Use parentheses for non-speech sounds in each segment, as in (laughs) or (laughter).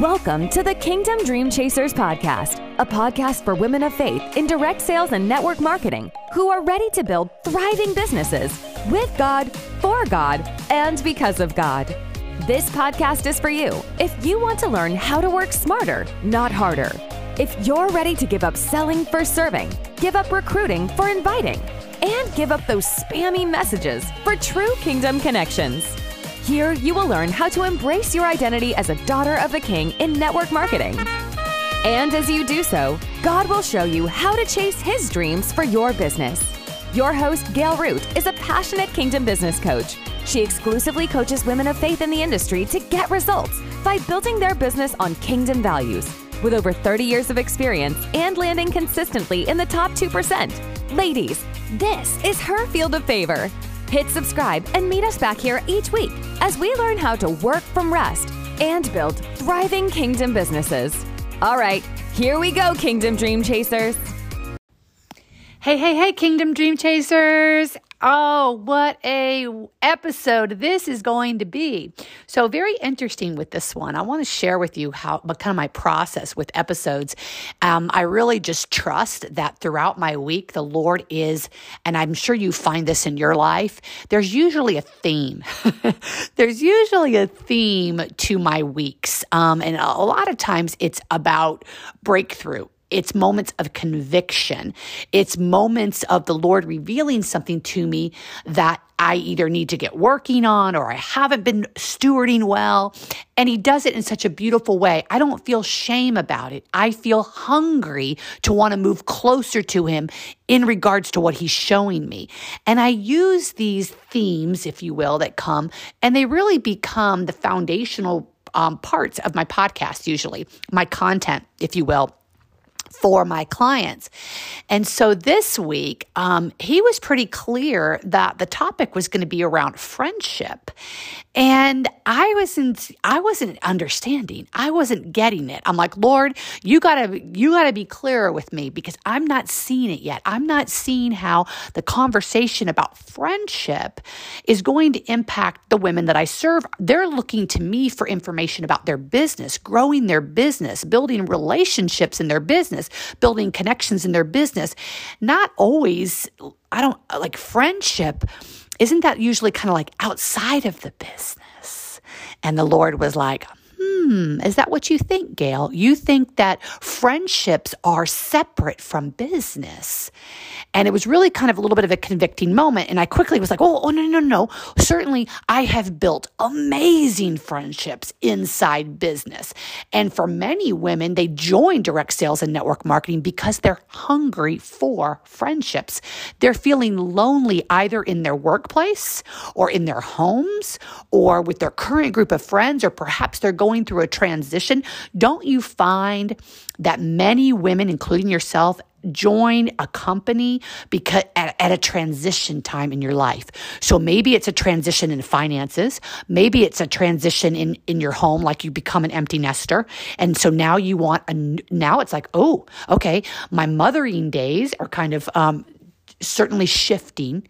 Welcome to the Kingdom Dream Chasers podcast, a podcast for women of faith in direct sales and network marketing who are ready to build thriving businesses with God, for God, and because of God. This podcast is for you if you want to learn how to work smarter, not harder. If you're ready to give up selling for serving, give up recruiting for inviting, and give up those spammy messages for true kingdom connections. Here, you will learn how to embrace your identity as a daughter of the King in network marketing. And as you do so, God will show you how to chase His dreams for your business. Your host, Gail Root, is a passionate kingdom business coach. She exclusively coaches women of faith in the industry to get results by building their business on kingdom values. With over 30 years of experience and landing consistently in the top 2%. Ladies, this is her field of favor. Hit subscribe and meet us back here each week as we learn how to work from rest and build thriving kingdom businesses. All right, here we go, Kingdom Dream Chasers. Hey, hey, hey, Kingdom Dream Chasers. Oh, what a episode this is going to be. So very interesting with this one. I want to share with you how but kind of my process with episodes. Um, I really just trust that throughout my week, the Lord is, and I'm sure you find this in your life, there's usually a theme. (laughs) there's usually a theme to my weeks. Um, and a lot of times it's about breakthrough it's moments of conviction. It's moments of the Lord revealing something to me that I either need to get working on or I haven't been stewarding well. And He does it in such a beautiful way. I don't feel shame about it. I feel hungry to want to move closer to Him in regards to what He's showing me. And I use these themes, if you will, that come and they really become the foundational um, parts of my podcast, usually, my content, if you will for my clients. And so this week, um, he was pretty clear that the topic was going to be around friendship. And I wasn't, I wasn't understanding. I wasn't getting it. I'm like, Lord, you gotta, you gotta be clearer with me because I'm not seeing it yet. I'm not seeing how the conversation about friendship is going to impact the women that I serve. They're looking to me for information about their business, growing their business, building relationships in their business, building connections in their business. Not always, I don't like friendship isn't that usually kind of like outside of the business? And the Lord was like, hmm, is that what you think, Gail? You think that friendships are separate from business. And it was really kind of a little bit of a convicting moment. And I quickly was like, oh, oh no, no, no. Certainly, I have built amazing friendships inside business. And for many women, they join direct sales and network marketing because they're hungry for friendships. They're feeling lonely either in their workplace or in their homes or with their current group of friends, or perhaps they're going through a transition. Don't you find that many women, including yourself, join a company because at, at, a transition time in your life. So maybe it's a transition in finances. Maybe it's a transition in, in your home, like you become an empty nester. And so now you want a, now it's like, oh, okay, my mothering days are kind of, um, certainly shifting.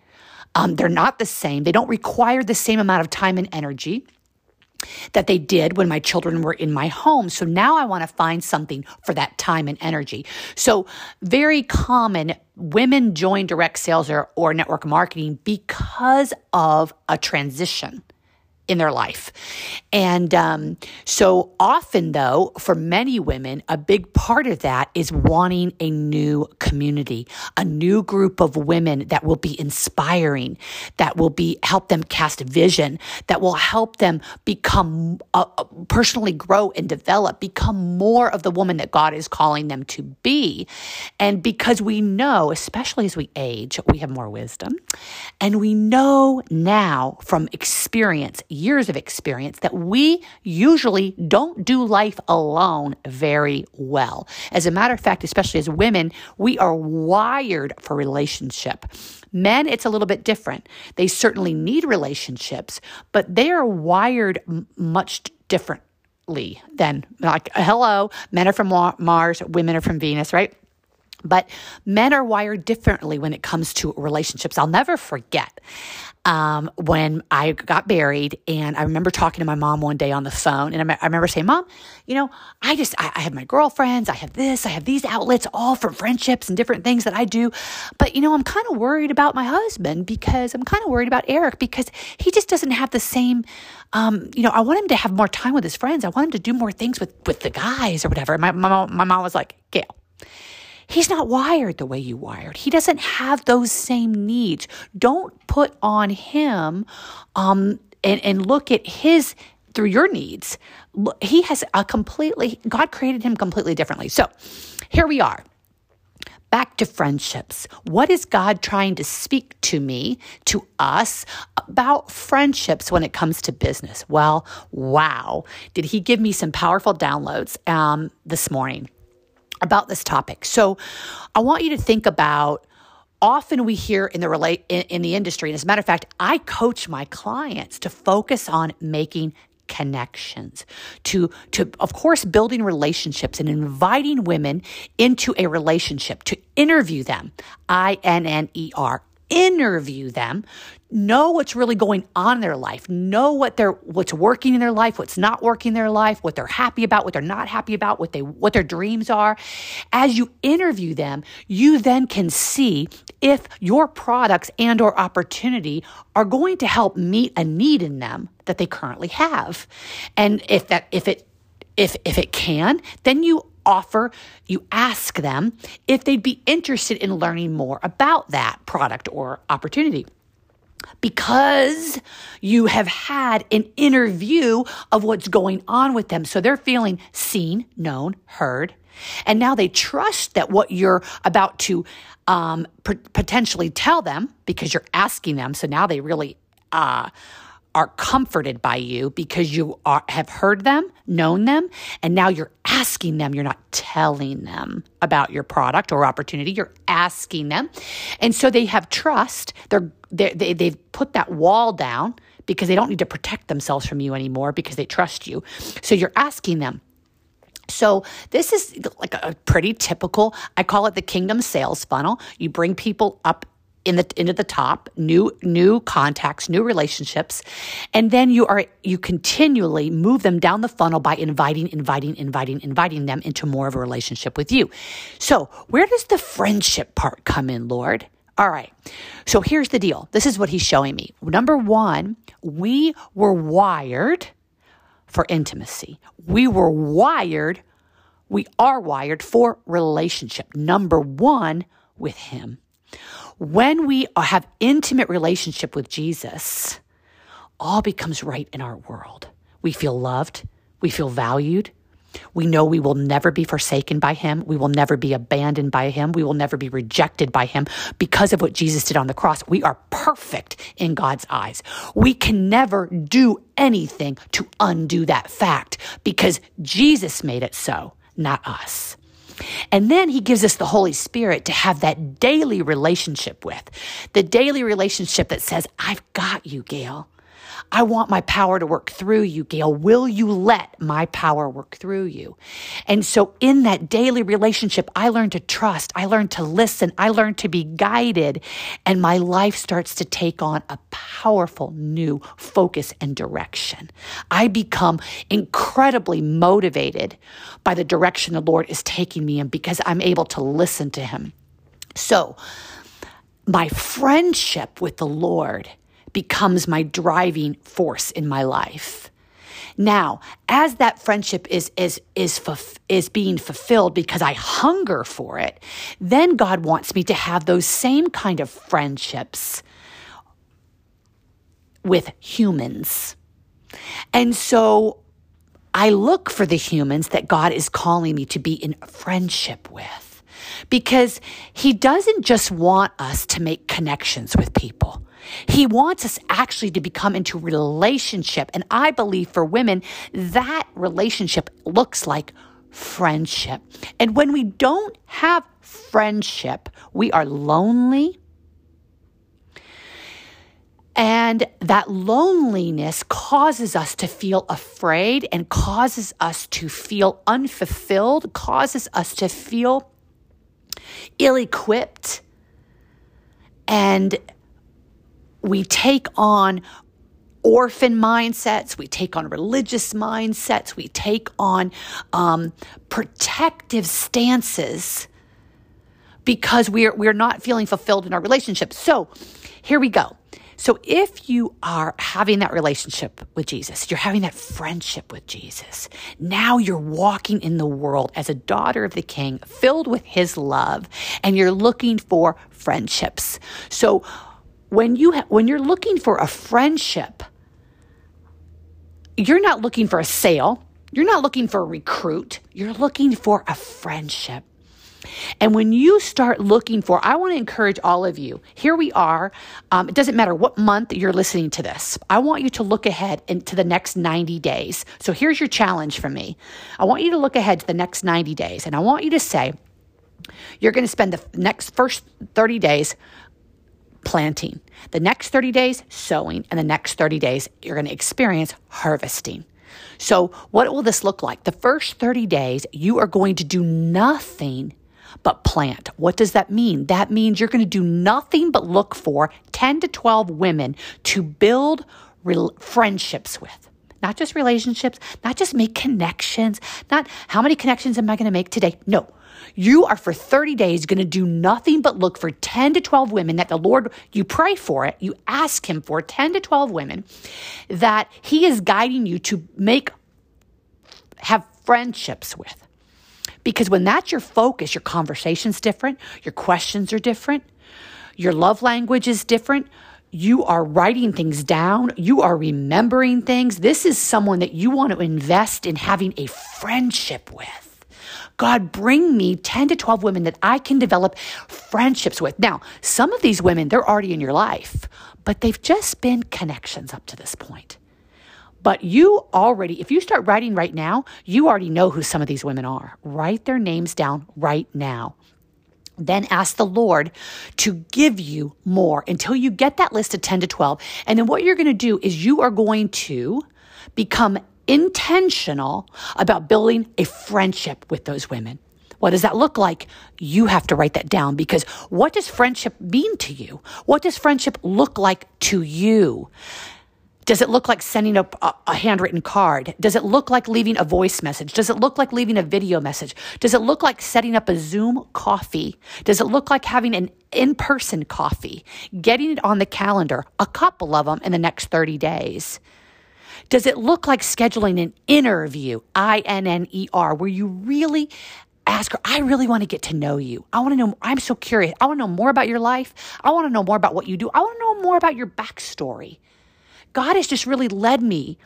Um, they're not the same. They don't require the same amount of time and energy that they did when my children were in my home. So now I want to find something for that time and energy. So very common women join direct sales or, or network marketing because of a transition in their life. And um, so often, though, for many women, a big part of that is wanting a new community, a new group of women that will be inspiring, that will be help them cast vision, that will help them become uh, personally grow and develop, become more of the woman that God is calling them to be. And because we know, especially as we age, we have more wisdom, and we know now from experience years of experience that we usually don't do life alone very well. As a matter of fact, especially as women, we are wired for relationship. Men, it's a little bit different. They certainly need relationships, but they are wired m- much differently than like hello, men are from Mars, women are from Venus, right? But men are wired differently when it comes to relationships. I'll never forget um, when I got married, and I remember talking to my mom one day on the phone, and I, I remember saying, "Mom, you know, I just I, I, have my girlfriends, I have this, I have these outlets, all for friendships and different things that I do, but you know, I'm kind of worried about my husband because I'm kind of worried about Eric because he just doesn't have the same." Um, you know, I want him to have more time with his friends. I want him to do more things with with the guys or whatever. My my, my mom was like, "Gail, He's not wired the way you wired. He doesn't have those same needs. Don't put on him um, and, and look at his through your needs. He has a completely, God created him completely differently. So here we are. Back to friendships. What is God trying to speak to me, to us, about friendships when it comes to business? Well, wow. Did He give me some powerful downloads um, this morning? About this topic. So I want you to think about often we hear in the relate in, in, the industry and as a matter of fact i coach my clients to focus on making connections to to of course building relationships and inviting women into a relationship to interview them i n n e r interview them know what's really going on in their life know what they're what's working in their life what's not working in their life what they're happy about what they're not happy about what they what their dreams are. As you interview them you then can see if your products and or opportunity are going to help meet a need in them that they currently have. And if that if it if if it can then you offer, you ask them if they'd be interested in learning more about that product or opportunity because you have had an interview of what's going on with them. So they're feeling seen, known, heard. And now they trust that what you're about to um, potentially tell them because you're asking them. So now they really uh, are comforted by you because you are, have heard them, known them, and now you're asking them. You're not telling them about your product or opportunity. You're asking them. And so they have trust. They're, they're, they, they've put that wall down because they don't need to protect themselves from you anymore because they trust you. So you're asking them. So this is like a pretty typical, I call it the kingdom sales funnel. You bring people up in the into the top, new new contacts, new relationships, and then you are you continually move them down the funnel by inviting, inviting, inviting, inviting them into more of a relationship with you. So, where does the friendship part come in, Lord? All right. So here's the deal. This is what he's showing me. Number 1, we were wired for intimacy. We were wired we are wired for relationship. Number 1 with him. When we have intimate relationship with Jesus, all becomes right in our world. We feel loved, we feel valued. We know we will never be forsaken by him. We will never be abandoned by him. We will never be rejected by him because of what Jesus did on the cross. We are perfect in God's eyes. We can never do anything to undo that fact because Jesus made it so, not us. And then he gives us the Holy Spirit to have that daily relationship with, the daily relationship that says, I've got you, Gail. I want my power to work through you, Gail. Will you let my power work through you? And so, in that daily relationship, I learn to trust, I learn to listen, I learn to be guided, and my life starts to take on a powerful new focus and direction. I become incredibly motivated by the direction the Lord is taking me in because I'm able to listen to Him. So, my friendship with the Lord becomes my driving force in my life. Now, as that friendship is is is is being fulfilled because I hunger for it, then God wants me to have those same kind of friendships with humans. And so I look for the humans that God is calling me to be in friendship with because he doesn't just want us to make connections with people. He wants us actually to become into relationship. And I believe for women, that relationship looks like friendship. And when we don't have friendship, we are lonely. And that loneliness causes us to feel afraid and causes us to feel unfulfilled, causes us to feel ill equipped and we take on orphan mindsets, we take on religious mindsets, we take on um, protective stances because we're we're not feeling fulfilled in our relationship. So here we go. So if you are having that relationship with Jesus, you're having that friendship with Jesus, now you're walking in the world as a daughter of the king, filled with his love, and you're looking for friendships. So when you ha- when you're looking for a friendship, you're not looking for a sale. You're not looking for a recruit. You're looking for a friendship. And when you start looking for, I want to encourage all of you. Here we are. Um, it doesn't matter what month you're listening to this. I want you to look ahead into the next 90 days. So here's your challenge from me. I want you to look ahead to the next 90 days, and I want you to say, you're going to spend the next first 30 days planting, the next 30 days sowing, and the next 30 days you're going to experience harvesting. So, what will this look like? The first 30 days, you are going to do nothing but plant. What does that mean? That means you're going to do nothing but look for 10 to 12 women to build re- friendships with. Not just relationships, not just make connections, not how many connections am I going to make today? No, you are for 30 days going to do nothing but look for 10 to 12 women that the Lord, you pray for it, you ask Him for 10 to 12 women that He is guiding you to make, have friendships with. Because when that's your focus, your conversation's different, your questions are different, your love language is different. You are writing things down. You are remembering things. This is someone that you want to invest in having a friendship with. God, bring me 10 to 12 women that I can develop friendships with. Now, some of these women, they're already in your life, but they've just been connections up to this point. But you already, if you start writing right now, you already know who some of these women are. Write their names down right now. Then ask the Lord to give you more until you get that list of 10 to 12. And then what you're going to do is you are going to become intentional about building a friendship with those women. What does that look like? You have to write that down because what does friendship mean to you? What does friendship look like to you? Does it look like sending a, a, handwritten card? Does it look like leaving a voice message? Does it look like leaving a video message? Does it look like setting up a Zoom coffee? Does it look like having an in person coffee? Getting it on the calendar, a couple of them in the next 30 days. Does it look like scheduling an interview, I N N E R, where you really ask her, I really want to get to know you. I want to know, I'm so curious. I want to know more about your life. I want to know more about what you do. I want to know more about your backstory. God has just really led me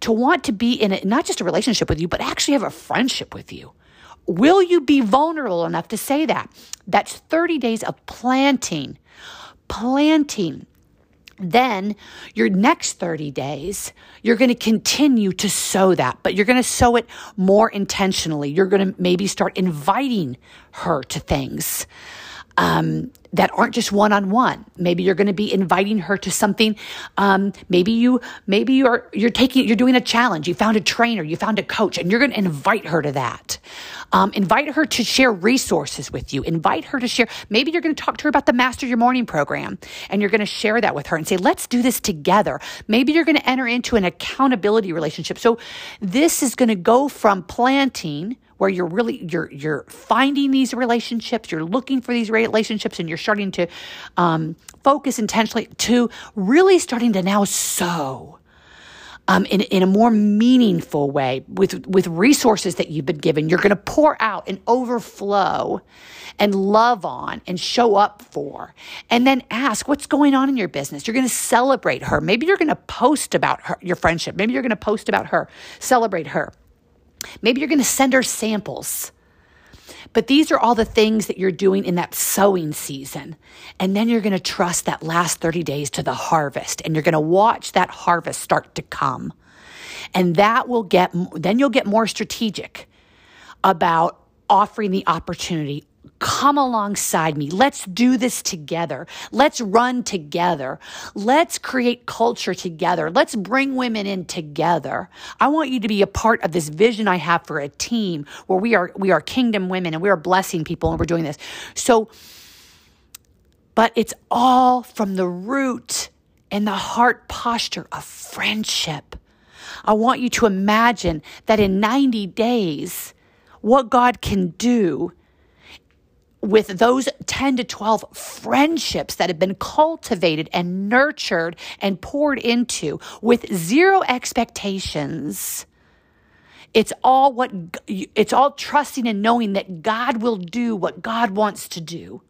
to want to be in a, not just a relationship with you, but actually have a friendship with you. Will you be vulnerable enough to say that? That's 30 days of planting, planting then your next 30 days, you're going to continue to sow that, but you're going to sow it more intentionally. You're going to maybe start inviting her to things um, that aren't just one on one. Maybe you're going to be inviting her to something. Um, maybe you, maybe you're you're taking you're doing a challenge. You found a trainer, you found a coach, and you're going to invite her to that. Um, invite her to share resources with you. Invite her to share. Maybe you're going to talk to her about the Master Your Morning program, and you're going to share that with her and say, "Let's do this together." Maybe you're going to enter into an accountability relationship. So this is going to go from planting where you're really you're you're finding these relationships you're looking for these relationships and you're starting to um, focus intentionally to really starting to now sow um, in, in a more meaningful way with, with resources that you've been given. You're going to pour out and overflow and love on and show up for. And then ask what's going on in your business. You're going to celebrate her. Maybe you're going to post about her, your friendship. Maybe you're going to post about her, celebrate her. Maybe you're going to send her samples. But these are all the things that you're doing in that sowing season. And then you're going to trust that last 30 days to the harvest and you're going to watch that harvest start to come. And that will get, then you'll get more strategic about offering the opportunity, come alongside me. Let's do this together. Let's run together. Let's create culture together. Let's bring women in together. I want you to be a part of this vision I have for a team where we are we are kingdom women and we are blessing people and we're doing this. So but it's all from the root and the heart posture of friendship. I want you to imagine that in 90 days, what God can do with those 10 to 12 friendships that have been cultivated and nurtured and poured into with zero expectations. It's all what it's all trusting and knowing that God will do what God wants to do.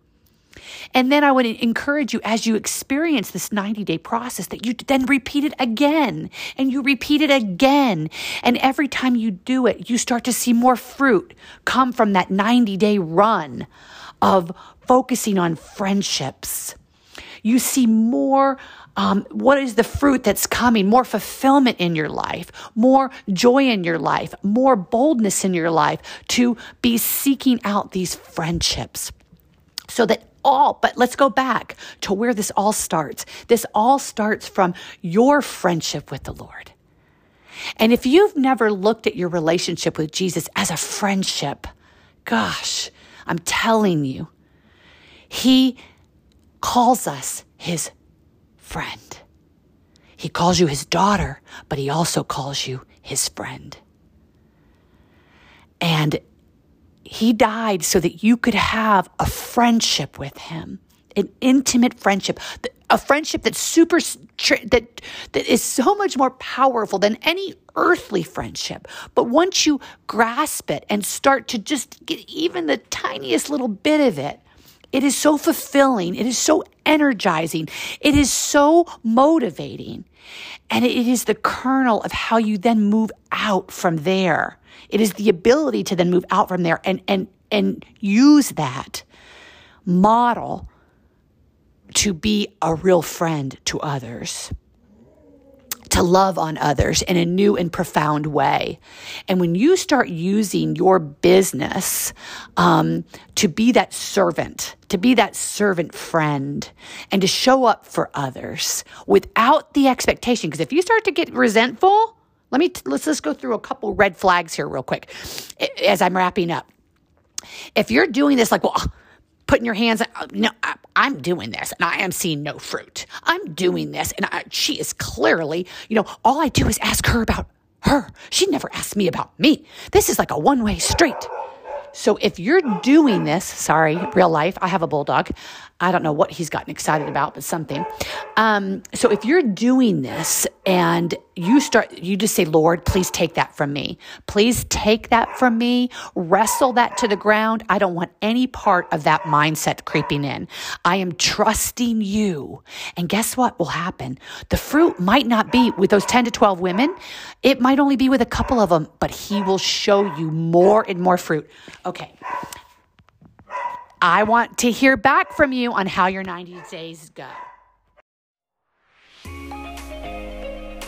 And then I would encourage you as you experience this 90 day process that you then repeat it again and you repeat it again. And every time you do it, you start to see more fruit come from that 90 day run of focusing on friendships. You see more. Um, what is the fruit that's coming? More fulfillment in your life, more joy in your life, more boldness in your life to be seeking out these friendships so that all, but let's go back to where this all starts. This all starts from your friendship with the Lord. And if you've never looked at your relationship with Jesus as a friendship, gosh, I'm telling you, He calls us His friend. He calls you His daughter, but He also calls you His friend. And he died so that you could have a friendship with him, an intimate friendship, a friendship that's super that that is so much more powerful than any earthly friendship. But once you grasp it and start to just get even the tiniest little bit of it, it is so fulfilling. It is so energizing. It is so motivating. And it is the kernel of how you then move out from there. It is the ability to then move out from there and, and, and use that model to be a real friend to others to love on others in a new and profound way. And when you start using your business um, to be that servant, to be that servant friend, and to show up for others without the expectation, because if you start to get resentful, let me let's just go through a couple red flags here real quick as I'm wrapping up. If you're doing this like, well, putting your hands, no, I, am doing this and I am seeing no fruit. I'm doing this and I, she is clearly, you know, all I do is ask her about her. She never asks me about me. This is like a one way street. So if you're doing this, sorry, real life, I have a bulldog. I don't know what he's gotten excited about, but something. Um, so if you're doing this and you start, you just say, Lord, please take that from me. Please take that from me. Wrestle that to the ground. I don't want any part of that mindset creeping in. I am trusting you. And guess what will happen? The fruit might not be with those 10 to 12 women. It might only be with a couple of them, but he will show you more and more fruit. Okay. I want to hear back from you on how your 90 days go.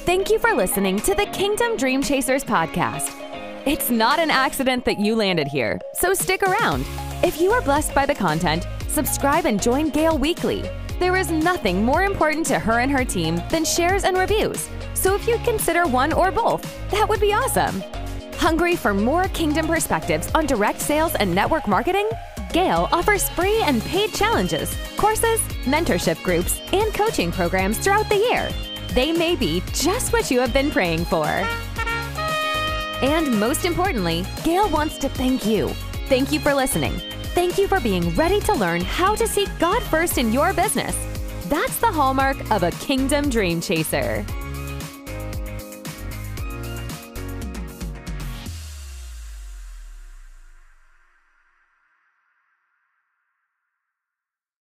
Thank you for listening to the Kingdom Dream Chasers podcast. It's not an accident that you landed here, so stick around. If you are blessed by the content, subscribe and join Gail weekly. There is nothing more important to her and her team than shares and reviews. So if you'd consider one or both, that would be awesome. Hungry for more kingdom perspectives on direct sales and network marketing? Gail offers free and paid challenges, courses, mentorship groups, and coaching programs throughout the year. They may be just what you have been praying for. And most importantly, Gail wants to thank you. Thank you for listening. Thank you for being ready to learn how to seek God first in your business. That's the hallmark of a kingdom dream chaser.